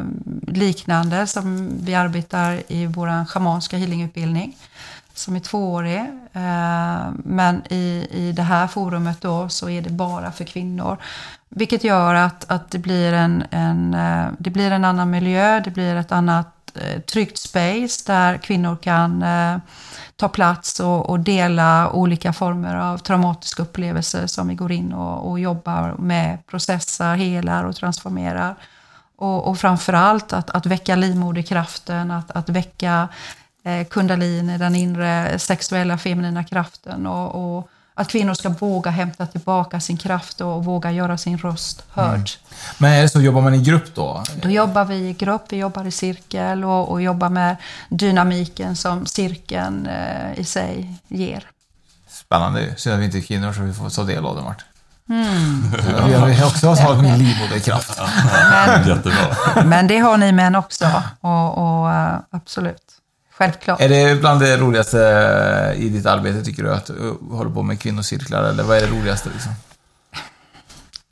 liknande som vi arbetar i vår schamanska healingutbildning som är tvåårig. Eh, men i, i det här forumet då så är det bara för kvinnor. Vilket gör att, att det, blir en, en, det blir en annan miljö, det blir ett annat tryggt space där kvinnor kan ta plats och, och, dela olika former av traumatiska upplevelser som vi går in och, och jobbar med, processar, helar och transformerar. Och, och framförallt att, att väcka livmoderkraften, att, att väcka eh, kundalini, den inre sexuella feminina kraften och, och att kvinnor ska våga hämta tillbaka sin kraft och våga göra sin röst hörd. Mm. Men är det så, jobbar man i grupp då? Då jobbar vi i grupp, vi jobbar i cirkel och, och jobbar med dynamiken som cirkeln eh, i sig ger. Spännande Synd att vi inte är kvinnor så vi får ta del av det, Martin. Mm. (laughs) Vi har också har min livmoderkraft. Men, (laughs) Jättebra. men det har ni män också, och, och uh, absolut. Självklart. Är det bland det roligaste i ditt arbete, tycker du, att hålla på med kvinnocirklar? Eller vad är det roligaste? Liksom?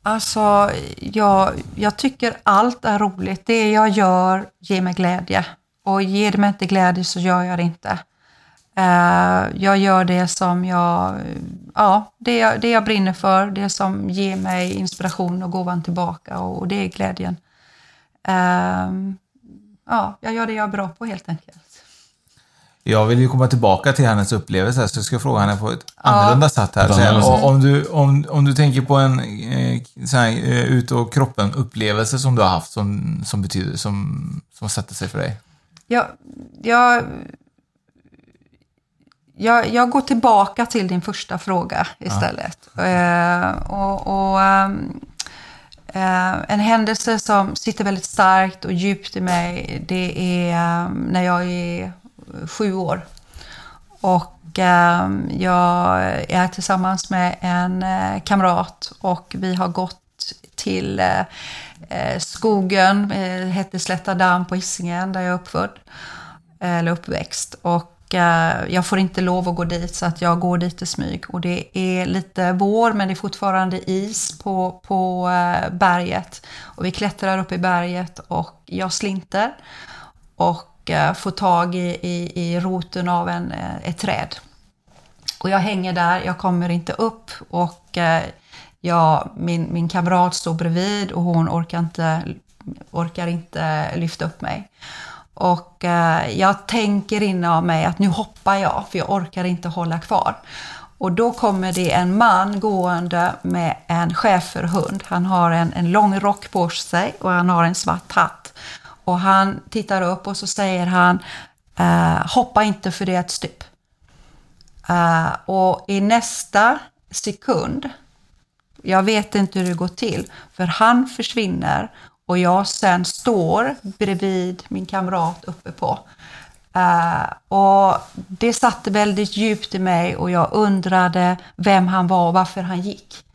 Alltså, jag, jag tycker allt är roligt. Det jag gör ger mig glädje. Och ger det mig inte glädje så gör jag det inte. Uh, jag gör det som jag, ja, det jag, det jag brinner för, det som ger mig inspiration och gåvan tillbaka och, det är glädjen. Ja, jag gör det jag är bra på helt enkelt. Jag vill ju komma tillbaka till hennes upplevelse, så jag ska fråga henne på ett ja. annorlunda sätt här. Så, om, du, om, om du tänker på en eh, så här, eh, ut och kroppen-upplevelse som du har haft, som, som betyder, som, som sätter sig för dig? Jag, jag, jag, jag går tillbaka till din första fråga istället. Ja. Uh, och, och um, uh, en händelse som sitter väldigt starkt och djupt i mig, det är um, när jag är sju år. Och eh, jag är tillsammans med en eh, kamrat och vi har gått till eh, eh skogen, eh, hette Slätta damm på Hisingen där jag är uppfödd, eh, eller uppväxt. Och eh, jag får inte lov att gå dit så att jag går dit i smyg. Och det är lite vår men det är fortfarande is på, på berget. Och vi klättrar upp i berget och jag slinter. Och och eh, få tag i, i, i roten av en, eh, ett träd. Och jag hänger där, jag kommer inte upp och eh, jag, min, min kamrat står bredvid och hon orkar inte, orkar inte lyfta upp mig. Och jag tänker inom mig att nu hoppar jag, för jag orkar inte hålla kvar. Och då kommer det en man gående med en schäferhund. Han har en, en lång rock på sig och han har en svart hatt. Och han tittar upp och så säger han eh, hoppa inte för det är ett stup. Eh, och i nästa sekund, jag vet inte hur det går till, för han försvinner och jag sen står bredvid min kamrat uppe på. Uh, och det satte väldigt djupt i mig och jag undrade vem han var och varför han gick.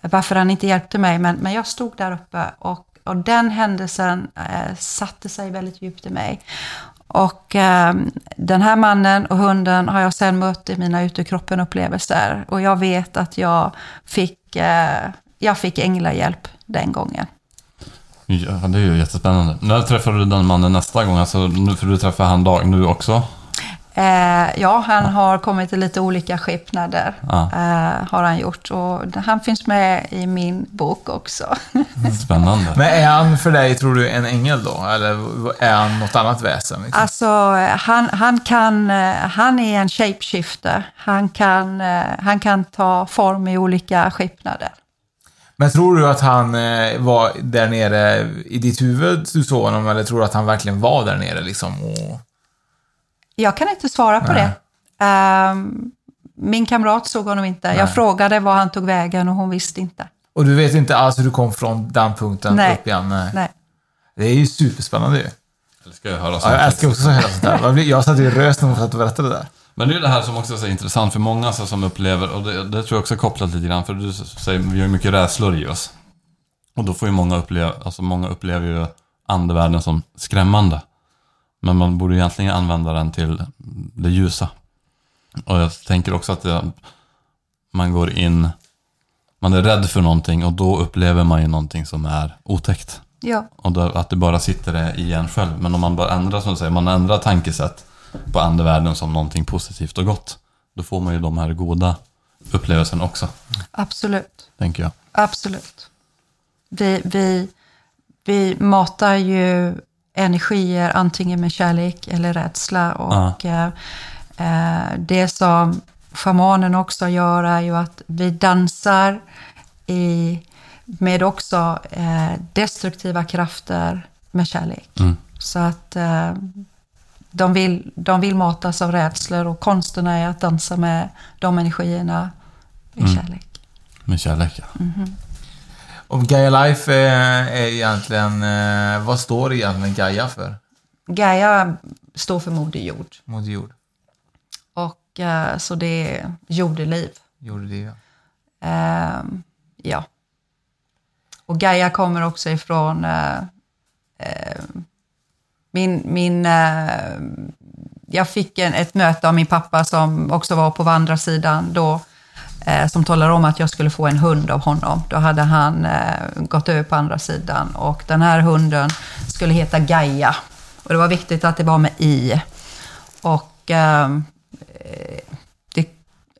Varför han inte hjälpte mig, men, men jag stod där uppe och och den händelsen eh, satte sig väldigt djupt i mig. Och eh, den här mannen och hunden har jag sen mött i mina ute kroppen-upplevelser. Och jag vet att jag fick, eh, jag fick änglahjälp den gången. Ja, det är ju jättespännande. När träffar du den mannen nästa gång? Alltså, nu får du träffa han dag nu också? Eh, ja, han har kommit i lite olika skepnader. Ah. Eh, har han gjort. Och han finns med i min bok också. (laughs) Spännande. Men är han för dig, tror du, en ängel då? Eller är han något annat väsen? Liksom? Alltså, han, han, kan, eh, han är en shapeshifter. Han kan, eh, han kan ta form i olika skepnader. Men tror du att han eh, var där nere i ditt huvud du såg honom, eller tror du att han verkligen var där nere liksom? Och... Jag kan inte svara på Nej. det. Ehm, min kamrat såg honom inte. Nej. Jag frågade var han tog vägen och hon visste inte. Och du vet inte alls hur du kom från den punkten Nej. upp igen? Nej. Nej. Det är ju superspännande ju. Eller ska jag höra Ja, jag älskar också att höra sånt där. Jag Jag satt ju röst när hon satt och berättade det där. Men det är det här som också är så intressant för många så som upplever, och det, det tror jag också är kopplat lite grann, för du säger vi har ju mycket rädslor i oss. Och då får ju många uppleva, alltså många upplever ju andevärlden som skrämmande. Men man borde egentligen använda den till det ljusa. Och jag tänker också att det, man går in, man är rädd för någonting och då upplever man ju någonting som är otäckt. Ja. Och då, att det bara sitter det i en själv. Men om man bara ändrar, som du säger, man ändrar tankesätt på andevärlden som någonting positivt och gott. Då får man ju de här goda upplevelserna också, Absolut. tänker jag. Absolut. Vi, vi, vi matar ju energier antingen med kärlek eller rädsla. Och eh, eh, det som shamanen också gör är ju att vi dansar i, med också eh, destruktiva krafter med kärlek. Mm. Så att eh, de, vill, de vill matas av rädslor och konsten är att dansa med de energierna i Mm. kärlek. Med kärlek, ja. Mhm. Och Gaia Life är, är egentligen, eh, vad står egentligen Gaia för? Gaia står för Moder Jord. Moder Jord. Och eh, så det är jordeliv. Jordeliv, ja. Ehm, ja. Och Gaia kommer också ifrån eh, eh, min, min eh, jag fick en, ett möte av min pappa som också var på andra sidan då, eh, Eh, som talade om att jag skulle få en hund av honom. Då hade han eh, gått över på andra sidan och den här hunden skulle heta Gaia. Och det var viktigt att det var med i. Och eh, eh det,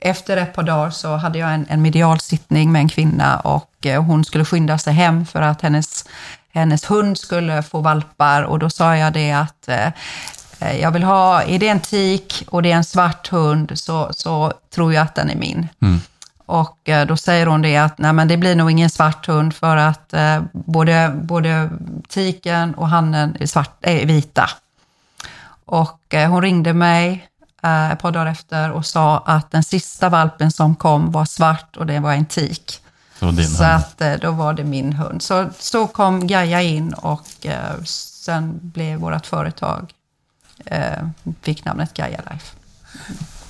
efter ett par dagar så hade jag en, en medialsittning med en kvinna och eh, hon skulle skynda sig hem för att hennes, hennes hund skulle få valpar och då sa jag det att eh, eh jag vill ha, är det en tik och det är en svart hund så, så tror jag att den är min. Mm. Och eh, då säger hon det att nej men det blir nog ingen svart hund för att eh, både, både tiken och hannen är, svart, är vita. Och eh, hon ringde mig eh, ett par dagar efter och sa att den sista valpen som kom var svart och det var en tik. Så att eh, då var det min hund. Så, så kom Gaia in och eh, sen blev vårt företag, fick namnet Gaia Life.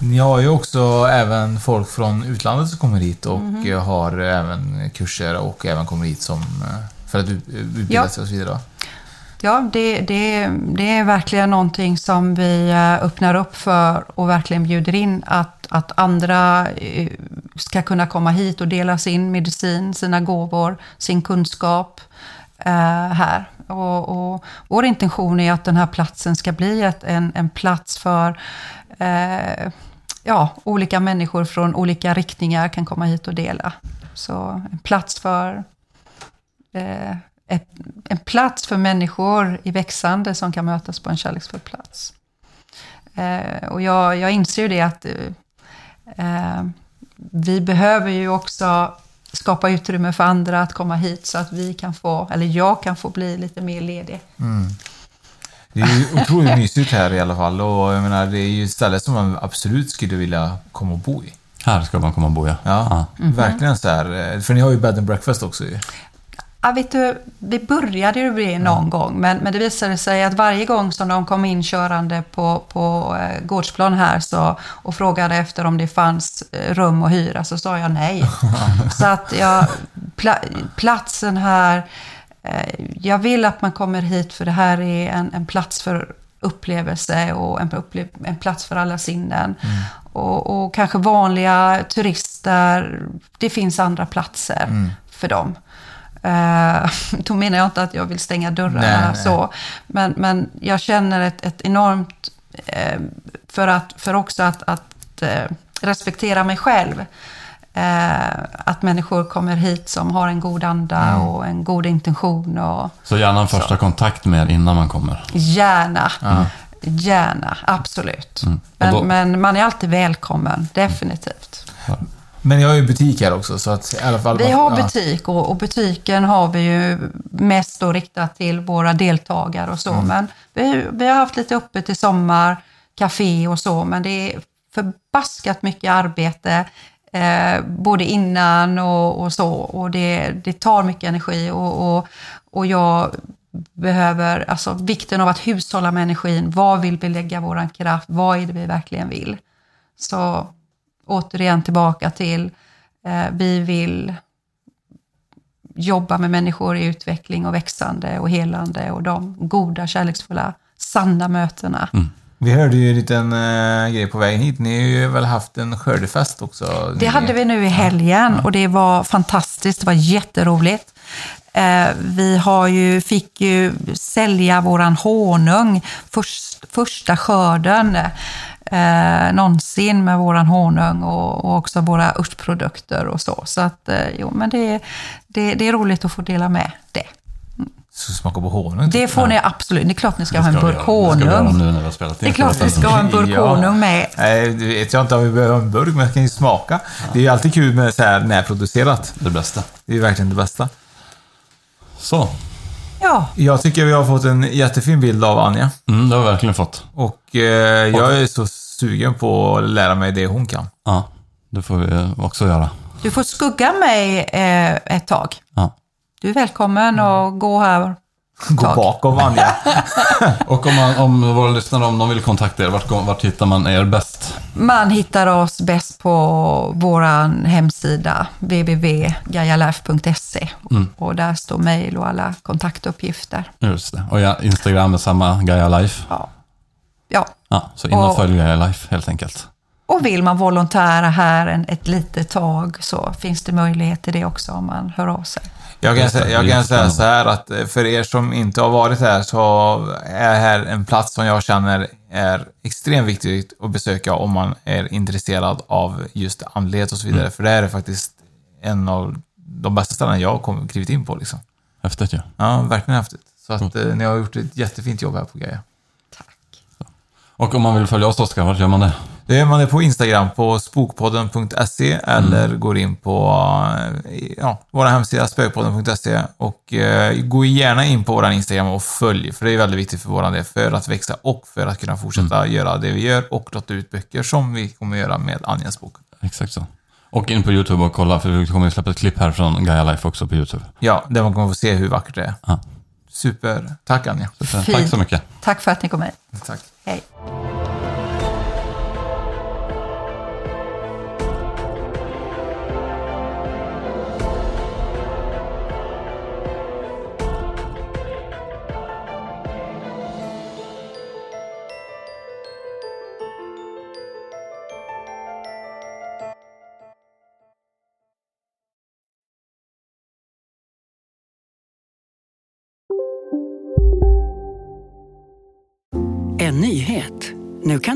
Ni har ju också även folk från utlandet som kommer hit och Mhm. eh, har även kurser och även kommer hit som, eh, för att ut- utbilda Ja. sig och så vidare. Ja, det, det, det är verkligen någonting som vi eh, öppnar upp för och verkligen bjuder in att, att andra ska kunna komma hit och dela sin medicin, sina gåvor, sin kunskap här. Och, och vår intention är att den här platsen ska bli ett, en, en plats för eh, ja, olika människor från olika riktningar kan komma hit och dela. Så en plats för eh, ett, en plats för människor i växande som kan mötas på en kärleksfull plats. Eh, och jag, jag inser ju det att eh, eh, vi behöver ju också skapa utrymme för andra att komma hit så att vi kan få, eller jag kan få bli lite mer ledig. Mm. Det är ju otroligt mysigt här i alla fall och jag menar det är ju ett ställe som man absolut skulle vilja komma och bo i. Här ska man komma och bo, ja. Ja, Mhm. verkligen så här. För ni har ju bed and breakfast också ju. Ja, vet du, vi började ju det någon gång, men, men det visade sig att varje gång som de kom in körande på, på eh, gårdsplan här så, och frågade efter om det fanns eh, rum att hyra så sa jag nej. (laughs) så att jag, pla, platsen här, eh, jag vill att man kommer hit för det här är en, en plats för upplevelse och en, upple en plats för alla sinnen. Och, och kanske vanliga turister, det finns andra platser Mm. för dem. Eh, (laughs) då menar jag inte att jag vill stänga dörrarna Nej, nej. så. Men, men jag känner ett, ett enormt, eh, för, att, för också att, att eh, respektera mig själv. Eh, att människor kommer hit som har en god anda Mm. och en god intention. Och Så gärna en första kontakt med er innan man kommer. gärna, Ja. gärna, absolut. Mm. Men, då- men man är alltid välkommen, definitivt. Men jag har ju butik här också så att i alla fall... Vi har ja. butik och, och butiken har vi ju mest då riktat till våra deltagare och så. Mm. Men vi, vi har haft lite öppet i sommar, café och så, men det är förbaskat mycket arbete. Eh, både innan och, och så. Och det, det tar mycket energi och, och, och jag behöver, alltså vikten av att hushålla med energin. vad vill vi lägga vår kraft? Vad är det vi verkligen vill? Så återigen tillbaka till, eh, vi vill jobba med människor i utveckling och växande och helande och de goda, kärleksfulla, sanna mötena. Mm. Vi hörde ju en liten uh, grej på vägen hit. Ni har ju väl haft en skördefest också? Det hade vi nu i helgen och det var fantastiskt. Det var jätteroligt. Eh, vi har ju, fick ju sälja våran honung, först, första skörden eh, någonsin med våran honung och, och också våra örtprodukter och så. Så att, eh, jo, men det, det, det är roligt att få dela med det. Så smaka på honung? Det får ni absolut. Det är klart ni ska ha en burk. Det honung. Det är klart vi ska ha en burk honung med. Nej, det vet jag inte om vi behöver en burk, men jag kan ju smaka. Det är ju alltid kul med så här närproducerat. Det bästa. Det är ju verkligen det bästa. Så. Ja, Jag tycker vi har fått en jättefin bild av Anja. Mm, det har vi verkligen fått. Och eh, jag är så sugen på att lära mig det hon kan. Ja, det får vi också göra. du får skugga mig eh, ett tag. Ja. Du är välkommen att gå här. Gå Tack. bakom Anja. (laughs) Och om, man, om våra lyssnare, om de vill kontakta er, vart, vart hittar man er bäst? Man hittar oss bäst på vår hemsida www.gaialife.se Mm. och där står mejl och alla kontaktuppgifter. Just det. Och ja, Instagram är samma Gaia Life. Ja. Ja. Ja, så in och Och- följ Gaia Life helt enkelt. Och vill man volontära här en, ett litet tag så finns det möjlighet till det också om man hör av sig. Jag kan, säga, jag kan säga så här att eh, för er som inte har varit här så är här en plats som jag känner är extremt viktigt att besöka om man är intresserad av just andlighet och så vidare. För det här är faktiskt en av de bästa ställena jag har klivit in på. Liksom. Häftigt ju. Ja, verkligen häftigt. Så att eh, ni har gjort ett jättefint jobb här på Gaia. Och om man vill följa oss Oskar, vart gör man det? Det gör man det på Instagram på spokpodden.se eller går in på eh, ja, vår hemsida spökpodden.se och eh, gå gärna in på vår Instagram och följ, för det är väldigt viktigt för vår del, för att växa och för att kunna fortsätta göra det vi gör och låta ut böcker som vi kommer göra med Anjas bok. Exakt så. Och in på YouTube och kolla, för vi kommer släppa ett klipp här från Gaia Life också på YouTube. Ja, där man kommer få se hur vackert det är. Ja. Super. Tack Anja. Så, tack så mycket. Tack för att ni kom hit. Tack. Hej.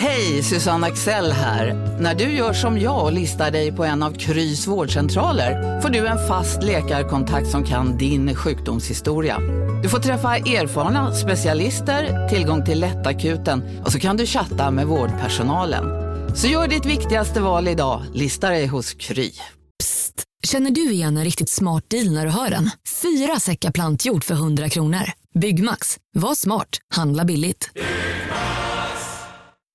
Hej, Susanne Axel här. När du gör som jag och listar dig på en av Krys vårdcentraler får du en fast läkarkontakt som kan din sjukdomshistoria. Du får träffa erfarna specialister, tillgång till lättakuten och så kan du chatta med vårdpersonalen. Så gör ditt viktigaste val idag, lista dig hos Kry. Känner du igen en riktigt smart deal när du hör den? Fyra säckar plantjord för 100 kronor. Byggmax. Var smart. Handla billigt.